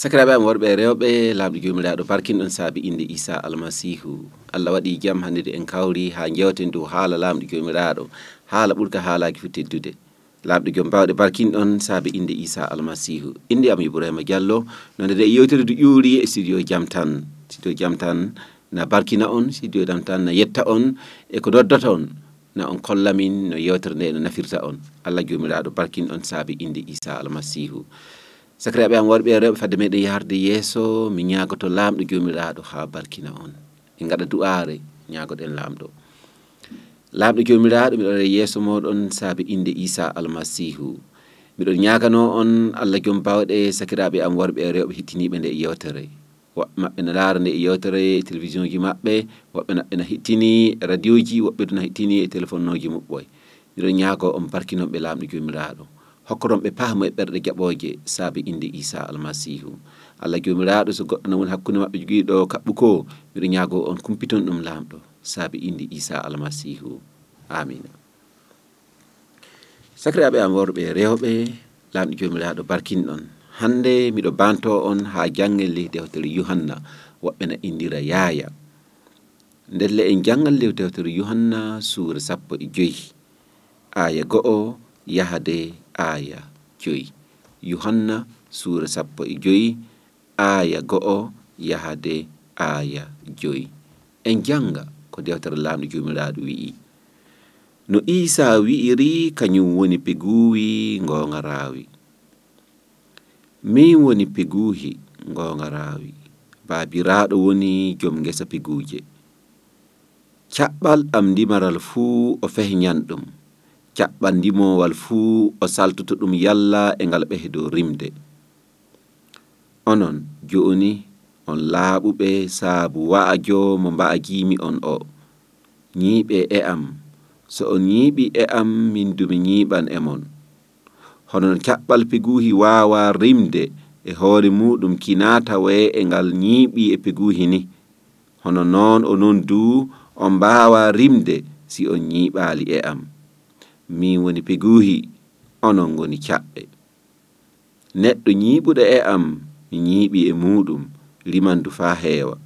sakiraɓe am worɓe e rewɓe laaɓɗo joomiraaɗo barkinɗon saabi inde isa almasihu. Allah waɗi jaam hanndude en kawri ha jewten dow haala laamɗo jomiraɗo. Haala ɓurka haalaaki fu teddude. Laaɓɗo joom baawɗe barkinɗon saabi inde isa almasihu. Inde am ibrahima diallo no ndede yewtere du ƴuuri e studio jam tan. Studio jam tan na barkina on studio jam tan na yetta on e ko noddata on na on kollamin no yewtere nde no nafirta on. Allah jomiraɗo barkin on saabi inde isa almasihu. sakiraaɓe am worɓe rewɓe fadde meɗen yahrude yeeso mi ñagoto lamɗo jomiraɗo ha barkina on. En gaɗa du'aare ñagoɗen lamɗo lamɗo jomiraɗo joomiraaɗo miɗo waɗa e yeeso mooɗon saabi inde isa almasihu miɗon ñagano on allah joom bawɗe sakiraɓe am worɓe e rewɓe hettiniɓe nde e yewtere woɓɓe maɓɓe na laara nde e yewtere e télévision ji maɓɓe woɓɓe maɓɓe na hettini e radio ji woɓɓe duna hettini e téléphone uji muɓɓoy miɗon ñaago on barkinoɓe lamɗo jomiraɗo hokkoron ɓe pahmo e ɓerɗe jaɓooje saabi innde isa almasihu allah joomiraaɗo so goɗɗo no woni hakkunde maɓɓe jogiiɗo kaɓɓu ko mbiɗo ñaago on kumpiton ɗum laamɗo saabi innde isa almasihu amina sakiraaɓe am worɓe rewɓe laamɗo joomiraaɗo barkinɗon hannde miɗo banto on haa janngel dewtere yohanna woɓɓe na indira yaaya. Ndelle en jangal lew dewtere yohanna suura sappo e joyi. Aya go'o yahade aya joyi. Yohanna suura sappo e joyi. Aya go'o yahade aya joyi. En janga ko dewtere lamɗo jomiraɗo wi'i. No isa wi'iri kañum woni peguwi gonga rawi min woni peguhi gonga rawi babiraɗo woni jom ngesa peguje caɓɓal am ndimaral fuu o fehñan ɗum caɓɓal ndimowal fuu o saltoto ɗum yalla e ngal ɓehe dow rimde. Onon jooni on laaɓuɓe saabu wa'ajo mo mba'agimi on o. Ñiiɓe e am. So on ñiiɓi e am min dumi ñiiɓan e mon. Honon caɓɓal piguuhi waawa rimde e hoore muɗum kinata waye e ngal ñiiɓi e piguuhi ni. Hono noon o onon du on mbaawa rimde si on ñiiɓaali e am. min woni Piguuhi onon ngoni ca??e neɗɗo ñiiɓuɗo e am mi ñii?ii e muɗum limandu faa heewa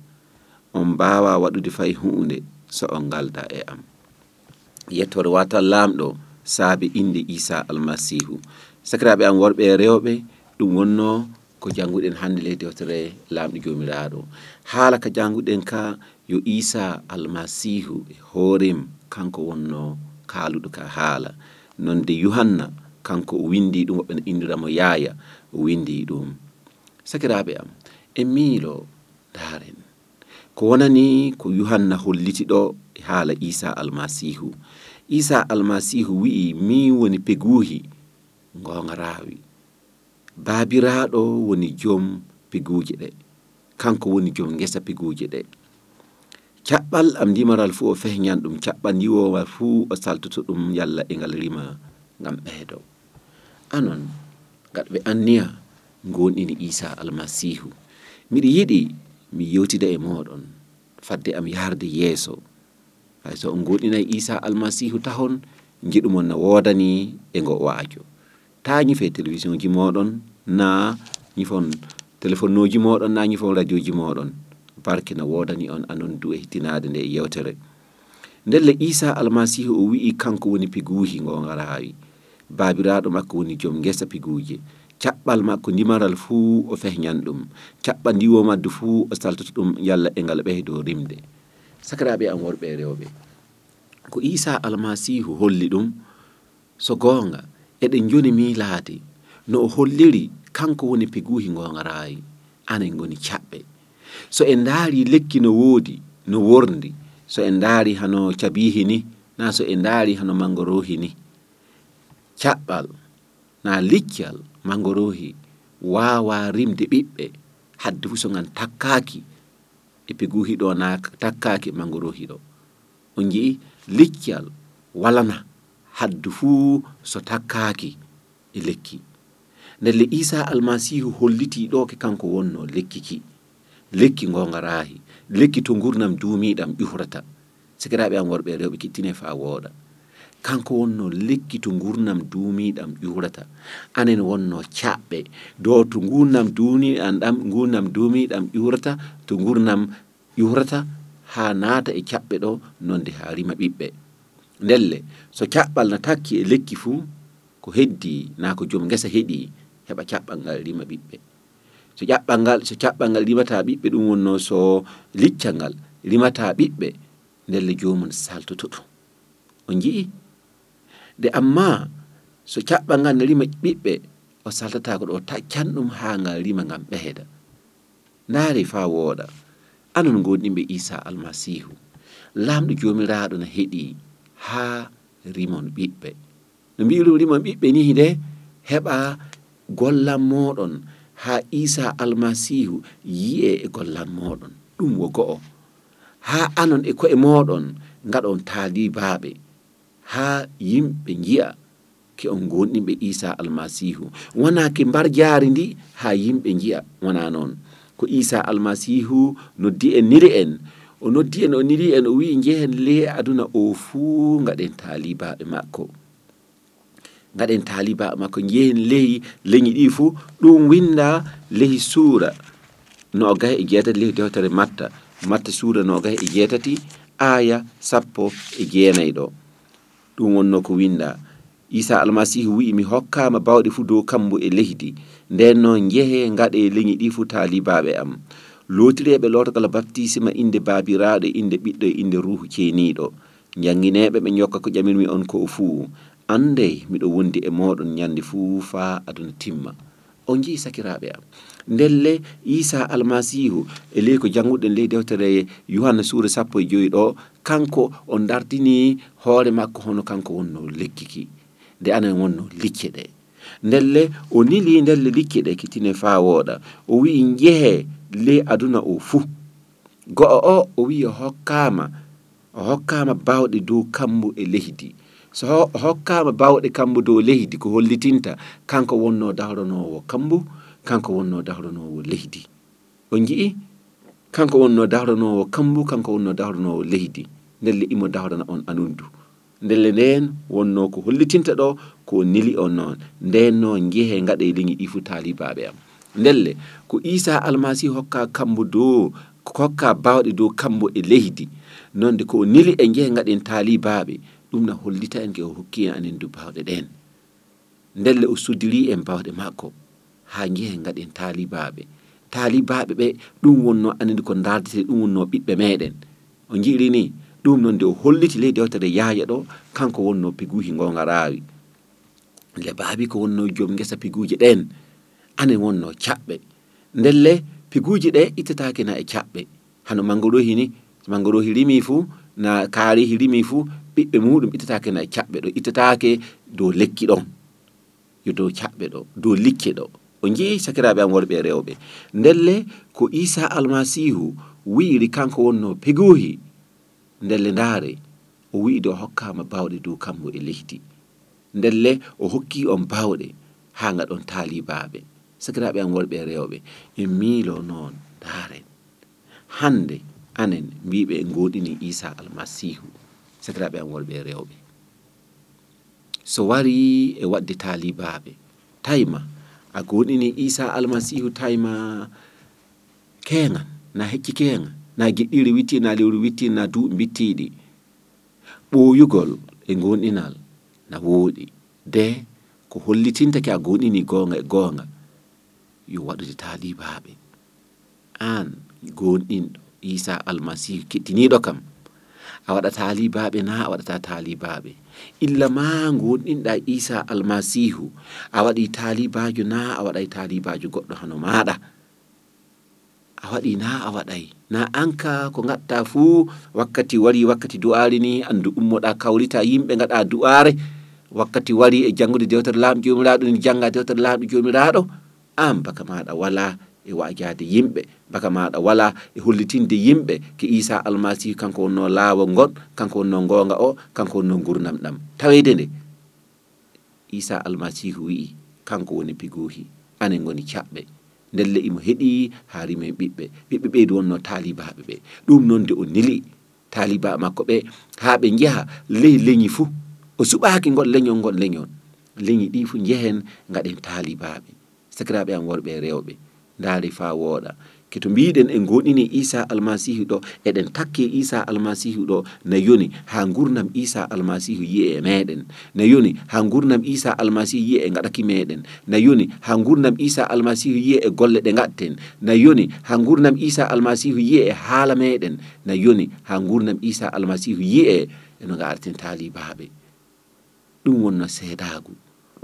on mbaawaa waɗude fay huunde so on ngalda e am yettore wata laamɗo saabi innde isa almasihu sakiraaɓe am worɓe e rewɓe ɗum wonno ko janngu?en hannde ley dewtere laamɗo joomiraaɗo haala ka janngu?en ka yo isa almasihu e hoorem kanko wonnoo kaaluɗo ka haala. Nonde yuhanna kanko o windi ɗum woɓɓe no indiramo yaaya o windi ɗum sakiraaɓe am e miilo daren ko wonani ko yuhanna holliti ɗo e haala isa almasihu isa almasihu wi'i min woni peguuhi ngongaraawi baabiraaɗo woni joom peguuje ɗe. Kanko woni joom ngesa peguuje ɗe. caɓɓal am ndimaral fuu o fehñan ɗum caɓɓal ndiwowal fuu o saltoto ɗum yalla e ngal rima ngam ɓeedo anon gaɗɓe anniya gonɗini isa almasihu. Miɗa yiɗi mi yewtida e moɗon fadde am yarde yeeso. Hay so on goɗɗinayi isa almasihu tahon jiɗumon no woodani e ngo waajo. Ta ñife télévision ji moɗon na ñifon téléphone uji moɗon na ñifon radio ji moɗon barki no wodani on anon du e hittinaade nde e yewtere. Ndelle isa almasihu o wi'i kanko woni piguuhi ngo ngara haawi baabiraaɗo makko woni joom ngesa piguuje. Caɓɓal makko ndimaral fuu o fehñan ɗum. Caɓɓa ndiwo maddu fuu o saltoto ɗum yalla e ngal ɓey dow rimde. Sakiraaɓe an worɓe e rewɓe. Ko isa almasihu holli ɗum so goonga eɗen joni miilaade no o holliri kanko woni piguuhi ngongarayi anen ngoni caɓɓe. so en daari lekki no woodi no worndi. So en daari hano cabihi ni na so en daari hano mangorohi ni. Caɓɓal na liccal mangorohi waawa rimde ɓiɓɓe hadde fuu so ngan takkaaki e piguhi ɗo na takkaaki e mangorohi ɗo. On jii likkyal walana haddu fuu so takkaaki e lekki. Ndelle isa almasihu holliti ɗo ke kanko wonno lekki ki lekki ngongarahi lekki to gurnam duumiɗam ƴuhrata sikiraɓe am worɓe rewɓe kittine fa wooɗa. Kanko wonno lekki to gurnam duumiɗam ƴuhrata anen wonno caɓɓe. Do to gurnam duuniɗam ɗam gurnam duumiɗam ƴuhrata to gurnam ƴuhrata ha naata e caɓɓe ɗo nonde ha rima ɓiɓɓe. Ndelle so caɓɓal na takki e lekki fuu ko heddi na ko joom gesa heɗi heɓa caɓɓal ngal rima ɓiɓɓe so ƴaɓɓal ngal so caɓɓal ngal rimata ɓiɓɓe ɗum wonno so liccal ngal rimata ɓiɓɓe ndelle jomum saltoto ɗum. On jii nde amma so caɓɓal ngal ne rima ɓiɓɓe o saltata ko ɗo taccan ɗum ha ngal rima ngam ɓeheda ndaari fa wooɗa. Anon gonɗinɓe isa almasihu lamɗo jomiraɗo no heɗi ha rimon ɓiɓɓe. No mbiɗum rimon ɓiɓɓe ni de heɓa gollan moɗon ha isa almasihu yi'e e gollal moɗon ɗum wo go'o ha anon e ko'e moɗon gaɗon taalibaɓe ha yimɓe jiya ke on gonɗinɓe isa almasihu. Wona ke mbar jaari ndi ha yimɓe jiya wona noon ko isa almasihu noddi en niri en o noddi en o niri en o wi jehen le aduna o fuu gaɗen taalibaɓe makko gaɗen taliba makko jehen lehi leñi ɗi fuu ɗum winda lehi suura. No gahe e jeetati lehi dewtere matta. Matta suura no gahe e jeetati aya sappo e jeenayi ɗo ɗum wonno ko winda isa almasihu wi'i mi hokkama bawɗe fuu dow kambo e leydi nden noon jehe ngaɗe leñi ɗi fuu talibaɓe am. Lotireɓe lotogal baptisima inde babiraɗo e inde ɓiɗɗo e inde ruhu ceeniɗo janngineeɓe ɓe jokka ko ƴamirmi on ko fuu. Anndey miɗo wondi e moɗon ñannde fuu faa aduna timma. On njiyi sakiraaɓe am. Ndelle isa almasihu e ley ko jannguɗen ley dewtere yohanna suura sappo e joyi ɗo kanko o dardini hoore makko hono kanko wonno lekkiki nde anen wonno likke ɗe. Ndelle o nili ndelle likke ɗe kitine faa wooɗa. O wi'i jehe ley aduna o fuu. Go'o o o wi'i o hokkaama o hokkama bawɗe dow kammu e leydi so o hokkama bawɗe kammu dow leydi ko hollitinta kanko wonno dahrunowo kammu kanko wonno dahrunowo leydi o jii kanko wonno dahrunowo kammu kanko wonno dahrunowo leydi ndelle imo dahrana on anundu. Ndelle nden wonno ko hollitinta ɗo ko nili on noon. Nden noon jeehe gaɗe leñi ɗi fu talibaɓe am. Ndelle ko isa almasihu hokka kambu dow hokka bawɗe dow kambu e leydi noon de ko nili e jehe gaɗen talibaɓe ɗum na hollita en ke o hokki en anen du baawɗe ɗen ndelle o suddiri en bawɗe makko ha jehe gaɗen taali baaɓe ɓe ɗum wonno anende ko dardete ɗum wonno ɓiɓɓe meɗen o jiiri ni ɗum noon de o holliti ley dewtere yaaya ɗo kanko wonno piguji gonga rawi nde baabi ko wonno joom ngesa piguji ɗen anen wonno caɓɓe. Ndelle piguji ɗe ittetake na e caɓɓe. Hano manggo ɗo hini magoro hirimi fuu na kaari hirimi fuu ɓiɓɓe muɗum ittetake na caɓɓe ɗo ittetake dow lekki ɗon yo dow caɓɓe ɗo dow likke ɗo. O jeeyi sakiraɓe am worɓe rewɓe. Ndelle ko isa almasihu wiiri kanko wonno pegohi ndelle ndaare o wiide e o hokkama bawɗe dow kambo e leydi ndelle o hokki on bawɗe ha gaɗon taalibaɓe sakiraɓe am worɓe rewɓe en miilo noon ndaaren. Hande anen mbiɓe en gooɗini isa almasihu sakiraɓe an worɓe rewɓe. So wari e wadde taalibaaɓe tayma a goɗini isa almasihu tayma keeŋan na hecci keeŋan na giɗɗiri witti na lewru witti na duuɓi bittiɗi ɓoyugol e gonɗinal na wooɗi de ko hollitintake a gonɗini gonga e gonga yo waɗude taalibaaɓe an gonɗinɗo isa almasihu kettiniɗo kam. A waɗa talibaɓe na a waɗata talibaɓe illa ma gonɗinɗa isa almasihu. A waɗi talibajo na a waɗay talibajo goɗɗo hano maɗa a waɗi na a waɗay na anka ko gatta fuu wakkati wari wakkati du'ari ni andu ummoɗa kawrita yimɓe gaɗa du'are wakkati wari e janngude dewtere lamɗo jomiraɗo ni janga dewtere lamɗo jomiraɗo an baka maɗa wala e waajade yimɓe. Baka maɗa wala e hollitinde yimɓe ke isa almasihu kanko wonno laawol ngon kanko wonno gonga o kanko wonno gurdam ɗam tawede nde isa almasihu wi'i kanko woni pigohi anen goni caɓɓe. Ndelle imo heeɗi haa rimen ɓiɓɓe. Ɓiɓɓe ɓeydi wonno taalibaɓe ɓe. Ɗum noon de o nili taaliba makko ɓe haa ɓe njaha ley leñi fuu. O suɓaaki ngon leñol ngon leñol. Leñi ɗi fuu njehen ngaɗen taalibaɓe sakiraaɓe am worɓe rewɓe. ndaari faa wooɗa. Ke to mbiɗen en goɗini isa almasihu ɗo eɗen takke isa almasihu ɗo na yoni ha gurnam isa almasihu yi e meɗen na yoni ha gurnam isa almasihu yi e gaɗaki meɗen na yoni ha gurnam isa almasihu yi e golle ɗe gatten na yoni ha gurnam isa almasihu yi e haala meɗen na yoni ha gurnam isa almasihu yi e eno ga arten taali ɗum wonno seedagu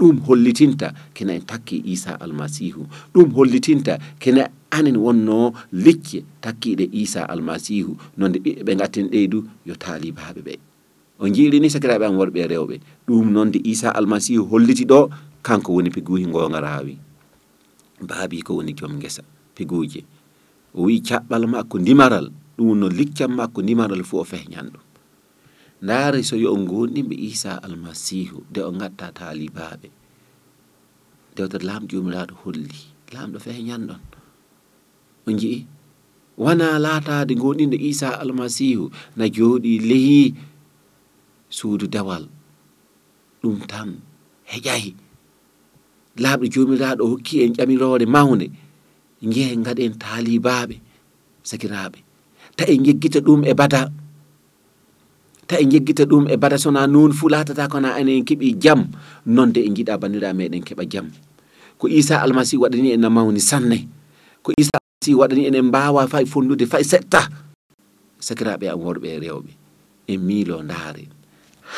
ɗum hollitinta kene en takki isa almasihu. Ɗum hollitinta kene anen wonno lecce takkiɗe isa almasihu. Nonde ɓiɓɓe ɓe gatten ɗeydu yo talibaɓe ɓe. O jiirini sakiraɓe am worɓe e rewɓe. Ɗum nonde isa almasihu holliti ɗo kanko woni piguji gonga rawi baabi ko woni joom guesa piguji o wi caɓɓal makko ndimaral. Ɗum no liccam makko ndimaral fo o fehñan ɗum. ndaari so yo on gonɗinɓe isa almasihu nde o gatta talibaɓe. Dewtere laam joomiraaɗo holli. Laamɗo fehe ñanɗon o jii wona laatade gonɗinɗo isa almasihu na jooɗi lehi suudu dewal. Ɗum tan heƴayi. Laaɓɗo jomiraɗo hokki en ƴamirore mawde jehe gaɗen talibaɓe sakiraɓe ta en jeggita ɗum e bada ta e jeggita ɗum e bada sona noon fuu latata kona enen keeɓi jaam nonde e jiiɗa bandira meɗen keeɓa jaam ko isa almasihu waɗani en mawni sanne ko isa almasihu waɗani enen mbawa fay fondude fay setta. Sakiraɓe am worɓe e rewɓe en miilo ndaare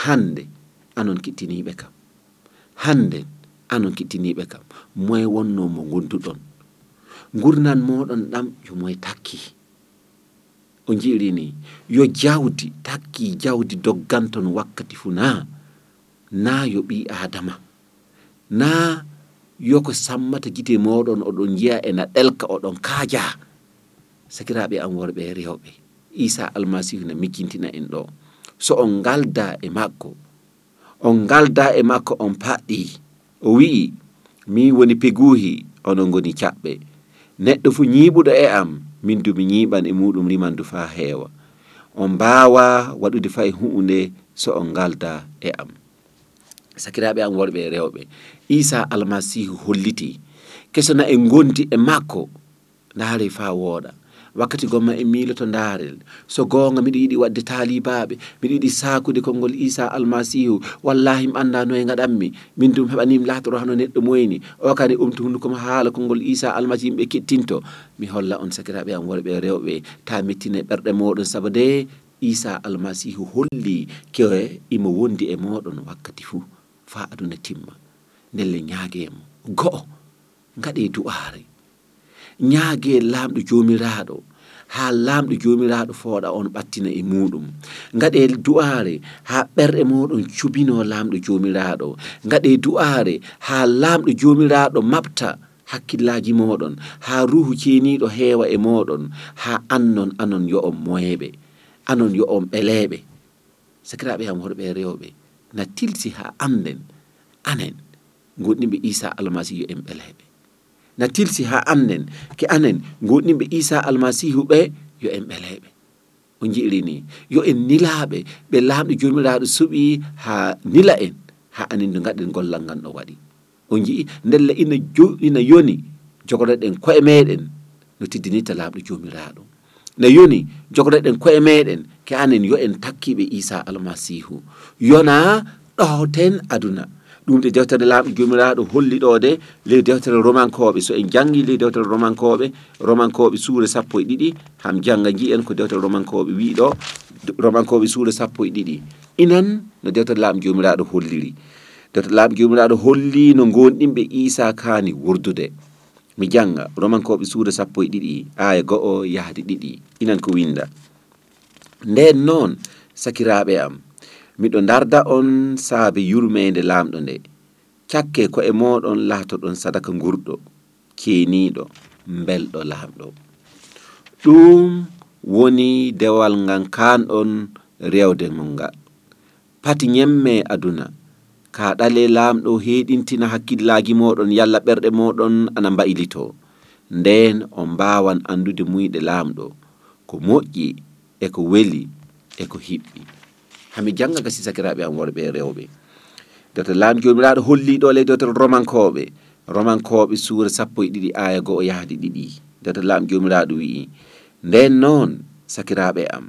hande anon kittiniɓe kam hande anon kittiniɓe kam moye wonno mo gonduɗon gurnan moɗon ɗam yo moye takki. O jiirini yo jawdi takki jawdi dogganton wakkati fu na na yo ɓi adama. Na yoko sammata gite moɗon oɗon jiya ena ɗelka oɗon kaaja sakiraɓe am worɓe rewɓe isa almasihu ne mikkintina en ɗo so on galda e makko. On galda e makko on paɗɗi o wi'i mi woni peguhi onon goni caɓɓe neɗɗo fu ñiɓuɗo e am min du mi ñiiɓan e muɗum rimandu faa heewa. On mbaawaa waɗude fay hunde so on ngalda e am. Sakiraaɓe am worɓe e rewɓe. Isa almasihu holliti. Kesona en gondi e makko ndaari faa wooɗa wakkati gomma e miiloto ndaarel. So goonga miɗo yiɗi wadde taalibaɓe miɗo yiɗi sakude konngol isa almasihu wallahi mi annda no e gaɗanmi min dum heɓanimi laatoro hano neɗɗo moyni. O kadi umtu hundukom haala konngol isa almasihu yimɓe kettinto. Mi holla on sakiraɓe am worɓe rewɓe ta mettine ɓerɗe moɗon saabu de isa almasihu holli ke imo wondi e moɗon wakkati fuu fa aduna timma. Ndelle ñaagemo go'o gaɗe du'aare. ñaage lamɗo jomiraɗo ha lamɗo jomiraɗo fooɗa on ɓattina e muɗum gaɗe du'are ha ɓerɗe moɗon cubino lamɗo jomiraɗo gaɗe du'are ha lamɗo jomiraɗo mabta hakkillaji moɗon ha ruhu ceniɗo heewa e moɗon ha annon anon yo on moyeɓe anon yo on ɓeleɓe sakiraɓe am worɓe rewɓe na tilsi ha anden anen gonɗinɓe isa almasihu en ɓeleɓe na tilsi ha annen ke anen gonɗinɓe isa almasihu ɓe yo en ɓeleɓe o jiirini yo en nilaɓe ɓe lamɗo jomiraɗo suɓi ha nila en ha anen no gaɗen gollal ngal ɗo waɗi. O jii ndella ina ina yoni jogoɗoɗen koye meɗen no tiddinirta lamɗo jomiraɗo no yoni jogoɗoɗen koye meɗen ke anen yo en takkiɓe isa almasihu. Yona ɗoten aduna ɗum ɗe dewtere laaɓi jomiraɗo holli ɗo de ley dewtere romankoɓe. So en janggi ley dewtere romankoɓe romankoɓe suure sappo e ɗiɗi. Ham janga jiyen ko dewtere romankoɓe wiɗo romankoɓe suure sappo e ɗiɗi. Inan no dewtere laaɓi jomiraɗo holliri. Dewtere laaɓi jomiraɗo holli no gonɗinɓe isa kani wurdude mi janga romankoɓe suure sappo e ɗiɗi aya go'o yahde ɗiɗi. Inan ko winda nden noon sakiraɓe am miɗo darda on saabi yurmeende laamɗo nde. Cakke ko e moɗon laatoɗon sadaka nguurɗo keeniiɗo belɗo laamɗo. Ɗum woni dewal ngan kaanɗon rewde ngun ngal. Pati ñemme aduna ka ɗale laamɗo heeɗintina hakkillaaji moɗon yalla ɓerɗe moɗon ana mbaylito. Ndeen on mbaawan anndude muyɗe laamɗo ko moƴƴi e ko weli e ko hiɓɓi. hami janga gasi sakiraɓe am worɓe e rewɓe. Dewte laam jomiraɗo holli ɗo ley dewtere romankoɓe romankoɓe suura sappo e ɗiɗi aaya goo e yahdi ɗiɗi. Dewte laam jomiraɗo wi'i nden noon sakiraɓe am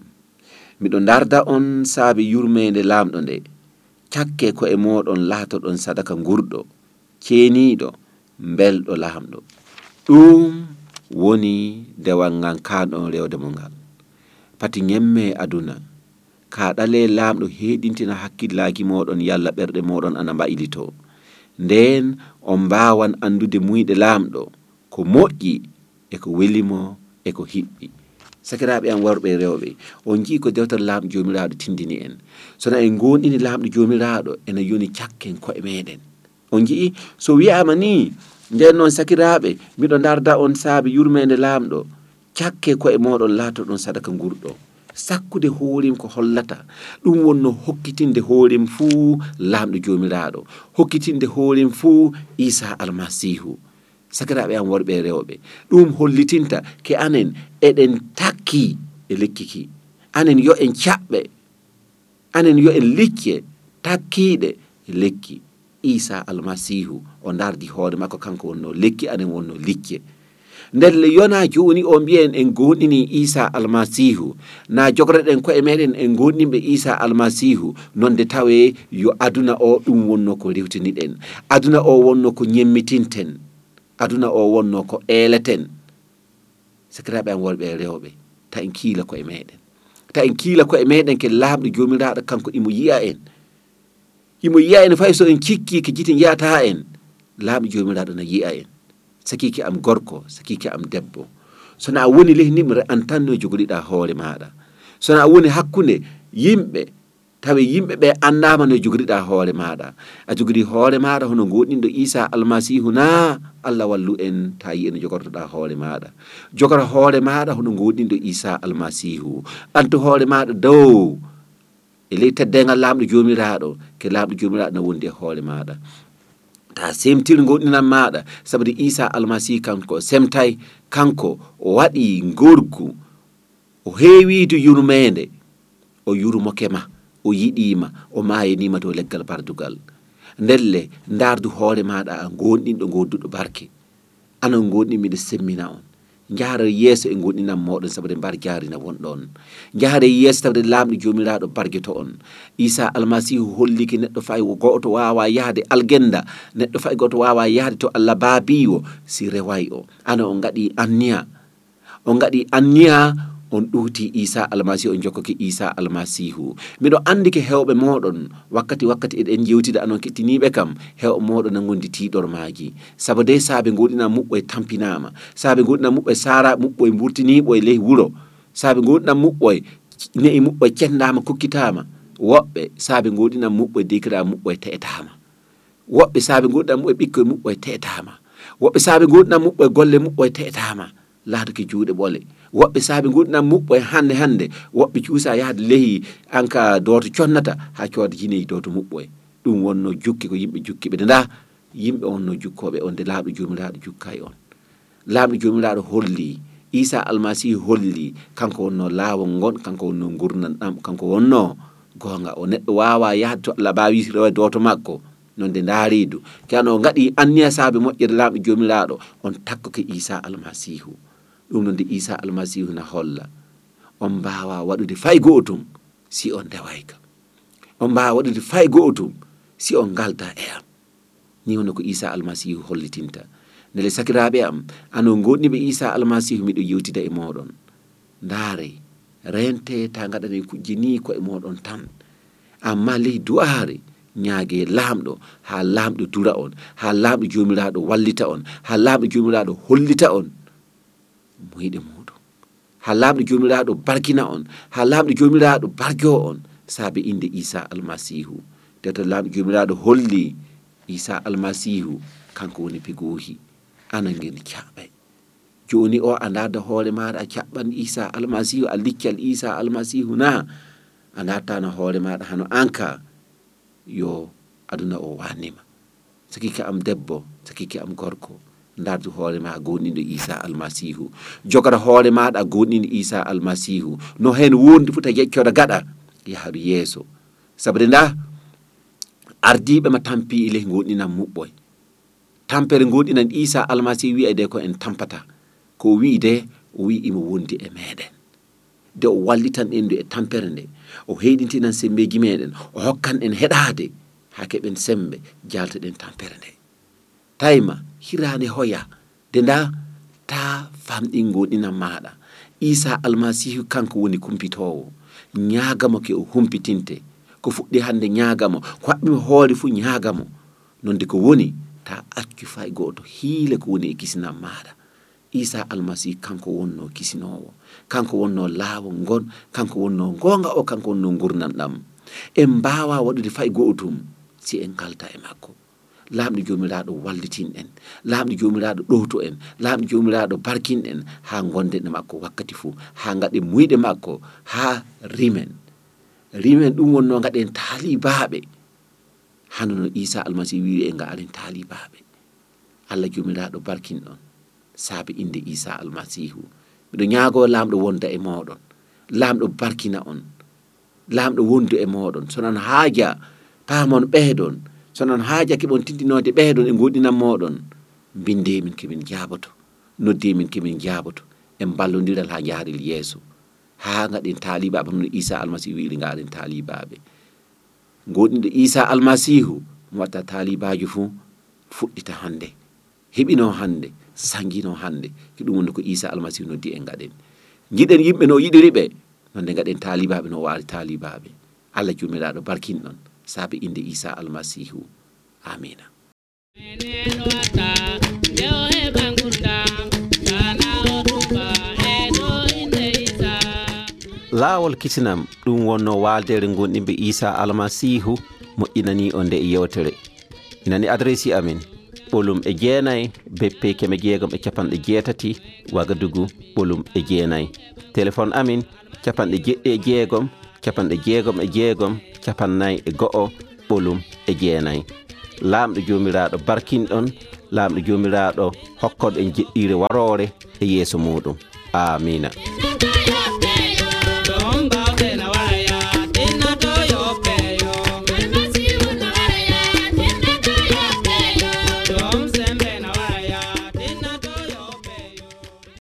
miɗo darda on saabi yurmede laamɗo nde. Cakke ko e moɗon laatoɗon sadaka gurɗo ceeniiɗo belɗo laamɗo. Ɗum woni dewal ngal kanɗon rewde mo ngal. Pati ñemme aduna. kaa?ale laam?o heɗintina hakkillaaki moɗon yalla ɓerɗe moɗon ana mba?ilitoo ndeen on mbaawan anndude muyɗe laam?o ko moƴƴi e ko welimo e ko hiɓɓi sakiraaɓe am worɓe e rewɓe on njiyii ko dewtere laamɗo joomiraaɗo tindini en sona en ngoonɗini laamɗo joomiraaɗo ene yoni cakken koye meɗen on njiyii so wiyaama ni ndeen noon sakiraaɓe mbiɗo ndaarda on saabi yurmeende laamɗo cakke koye moɗon laato ɗon sadaka nguurɗo sakkude hoorim ko hollata. Ɗum wonno hokkitinde hoorim fuu laamɗo joomiraaɗo. Hokkitinde hoorim fuu isa almasihu sakiraɓe am worɓe rewɓe. Ɗum hollitinta ke anen eɗen takki e lekki ki anen yo en caɓɓe. Anen yo en likkie takkiiɗe e lekki. Isa almasihu o dardi hoore makko kanko wonno lekki anen wonno likkie nder yona joni o mbiyen en gonɗini isa almasihu. Na jogoreɗen koye meɗen en gonɗinɓe isa almasihu. Nonde tawe yo aduna o ɗum wonno ko rewtiniɗen. Aduna o wonno ko ñemmitinten. Aduna o wonno ko eeleten. Sakiraɓe an worɓe rewɓe. Ta en kiila koye meɗen. Ta en kiila koye meɗen ke laaɓɗo jomiraɗo kanko imo yiya en. Imo yiya en fay so en cikki ko jiti jiyata en. Laaɓɗo jomiraɗo na yiya en. Sakiki am gorko sakiki am debbo. Sona a woni ley nimre an tan no jogoriɗa hoore maɗa. Sona a woni hakkunde yimɓe tawa yimɓe ɓe anndama no jogoriɗa hoore maɗa. A jogori hoore maɗa hono goɗɗinɗo isa almasihu na allah wallu en ta yi jogortoɗa hoore maɗa. Jogora hoore maɗa hono goɗɗinɗo isa almasihu. Ɓanto hoore maɗa dow e ley teddegal lamɗo jomiraɗo ke lamɗo jomiraɗo no wondi e hoore maɗa ta semtir goɗɗinan maɗa. Saabu isa almasihu kanko semtay kanko o waɗi gorgu o heewito yurmede o yurmoke ma o yiɗima o mayanima to leggal bardugal. Ndelle dardu hoore maɗa a gonɗin ɗo gonduɗo barke. Ana gonɗin miɗa semmina on. jahara yeeso e gonɗinam moɗon saabu ɗe mbar jaarina wonɗon. Jahara yeeso tawde laamɗo joomiraaɗo bargeto on. Isa almasihu holliki neɗɗo fay goto wawa yahde algenda neɗɗo fay goto wawa yahde to allah baabiwo si reway o. Ana on gaɗi anniya. On gaɗi anniya on ɗuuti isa almasihu on jokkaki isa almasihu. Miɗo andi ke hewɓe moɗon wakkati wakkati eɗen jewtida anon kettiniɓe kam hewɓe moɗon na gondi tiɗor maji saabu de saabe goɗina muɓɓo e tampinama saabe goɗina muɓɓo e sara muɓɓo e burtiniɓo e ley wuuro saabe goɗina muɓɓo e ne'i muɓɓo e cendama kukkitaama. Woɓɓe saabe goɗina muɓɓo e dekira muɓɓo e teetama woɓɓe saabe goɗina muɓɓo e ɓikkoye muɓɓo e teetama woɓɓe saabe goɗina muɓɓo e golle muɓɓo e teetama laaduke juuɗe ɓole woɓɓe saabi gurɗinam muɓɓo e hannde hannde woɓɓe cuusa yahde lehi anka dooto connata ha cooda jineyi dooto muɓɓo e ɗum wonno jukki ko yimɓe jukki ɓe nda yimɓe wonno jukkoɓe on de laaɓɗo jomiraɗo jukka e on. Laaɓɗo jomiraɗo holli isa almasihu holli kanko wonno laawol ngon kanko wonno gurnan ɗam kanko wonno goonga o. Neɗɗo wawa yahde to allah bawi rewa dooto makko non nonde keano kano gaɗi anniya saabe moƴƴere laaɓɗo jomiraɗo on takkoke isa almasihu ɗum noon nde isa almasihu na holla. On mbawa waɗude fay goho si on dewayka on mbawa waɗude fay goho si on galda e am. Ni wonno ko isa almasihu hollitinta. Ndele sakiraɓe am ano gonɗiɓe isa almasihu miɗo yewtida e moɗon. Ndaare rente ta gaɗane kujje ni koye moɗon tan. Amma ley du'aare ñaage lamɗo ha lamɗo dura on ha lamɗo jomiraɗo wallita on ha lamɗo jomiraɗo hollita on. Moyiɗe muɗum ha lamɗo jomiraɗo barkina on. Ha lamɗo jomiraɗo barjo on. Saabi inde isa almasihu. To lamɗo jomiraɗo holli isa almasihu. Kanko woni pegohi. Ana ngel caɓay joni o a ndada hoore maɗa a caɓɓan isa almasihu a liccal isa almasihu na a nattano hoore maɗa hano anka. Yo aduna o wannima sakiki am debbo sakiki am gorko dardu hoore ma gonɗinɗo isa almasihu jogata hoore maɗa gonɗinɗo isa almasihu no hen wondi fota jeccoɗa gaɗa yaharu yeeso. Sabude nda ardiɓe ma tampi ile gonɗinan muɓɓoy. Tampere gonɗinan isa almasihu wiya de ko en tampata. Ko wi de o wi imo wondi e meɗen de o wallitan en du e tampere nde. O heyɗintinan sembeji meɗen o hokkan en heɗade ha keɓen sembe jaltoɗen tampere nde. Tayma hirande hoya. De nda ta famɗi goɗinan maɗa isa almasihu kanko woni kumpitowo ñagamo ke o humpitinte. Ko fuɗɗi hande ñagamo ko haɓɓimo hoore fuu ñagamo nonde ko woni ta accu fay goto hiile ko woni e kisinam maɗa isa almasihu kanko wonno kisinowo kanko wonno laawo ngon. Kanko wonno gonga o. Kanko wonno gurnam ɗam en mbawa waɗude fay gotum si en kalta e makko. lamɗo jomiraɗo wallitinɗen lamɗo jomiraɗo ɗowto en lamɗo jomiraɗo barkinɗen ha gonden e makko wakkati fuu ha gaɗen muyɗe makko ha rimen rimen ɗum wonno gaɗen taalibaɓe hano no isa almasihu wiri en ga aren taalibaɓe allah jomiraɗo barkinɗon saabi inde isa almasihu miɗo ñaago laamɗo wonda e moɗon laamɗo barkina on laamɗo wondu e moɗon sonon haaja paamon ɓeydon sonon haajake ɓon tindinode ɓeeɗon e goɗinan moɗon. Bindemin kemin jaaboto noddemin kemin jaaboto en ballodiral ha jaaril yeeso. Ha gaɗen talibaɓe no isa almasihu wiɗi gaɗen talibaɓe goɗiɗo isa almasihu mo watta talibajo fuu fuɗɗita hannde heɓino hannde sangino hannde. Ko ɗum woni ko isa almasihu noddi en gaɗen jiɗen yimɓe no yiɗiriɓe nonde gaɗen talibaɓe no waari talibaɓe allah jumiraɗo barkin saabi inde isa almasihu amina laawol kisinam ɗum wonno waaldere gonɗimɓe isa almasihu moƴƴinani o nde e yewtere. Inani adressi amin ɓolum e jeenayi beppe keme jeegom e capanɗe jeetati wagadugu ɓolum e jeenayi. Téléphone amin capanɗe jeɗɗi e jeegom capanɗe jeegom e jeegom capannayyi e go'o ɓolum e jeenayyi laamɗo jomiraɗo barkinɗon laamɗo jomiraɗo hokkoɗo en jeɗɗire warore e yeeso muɗum amina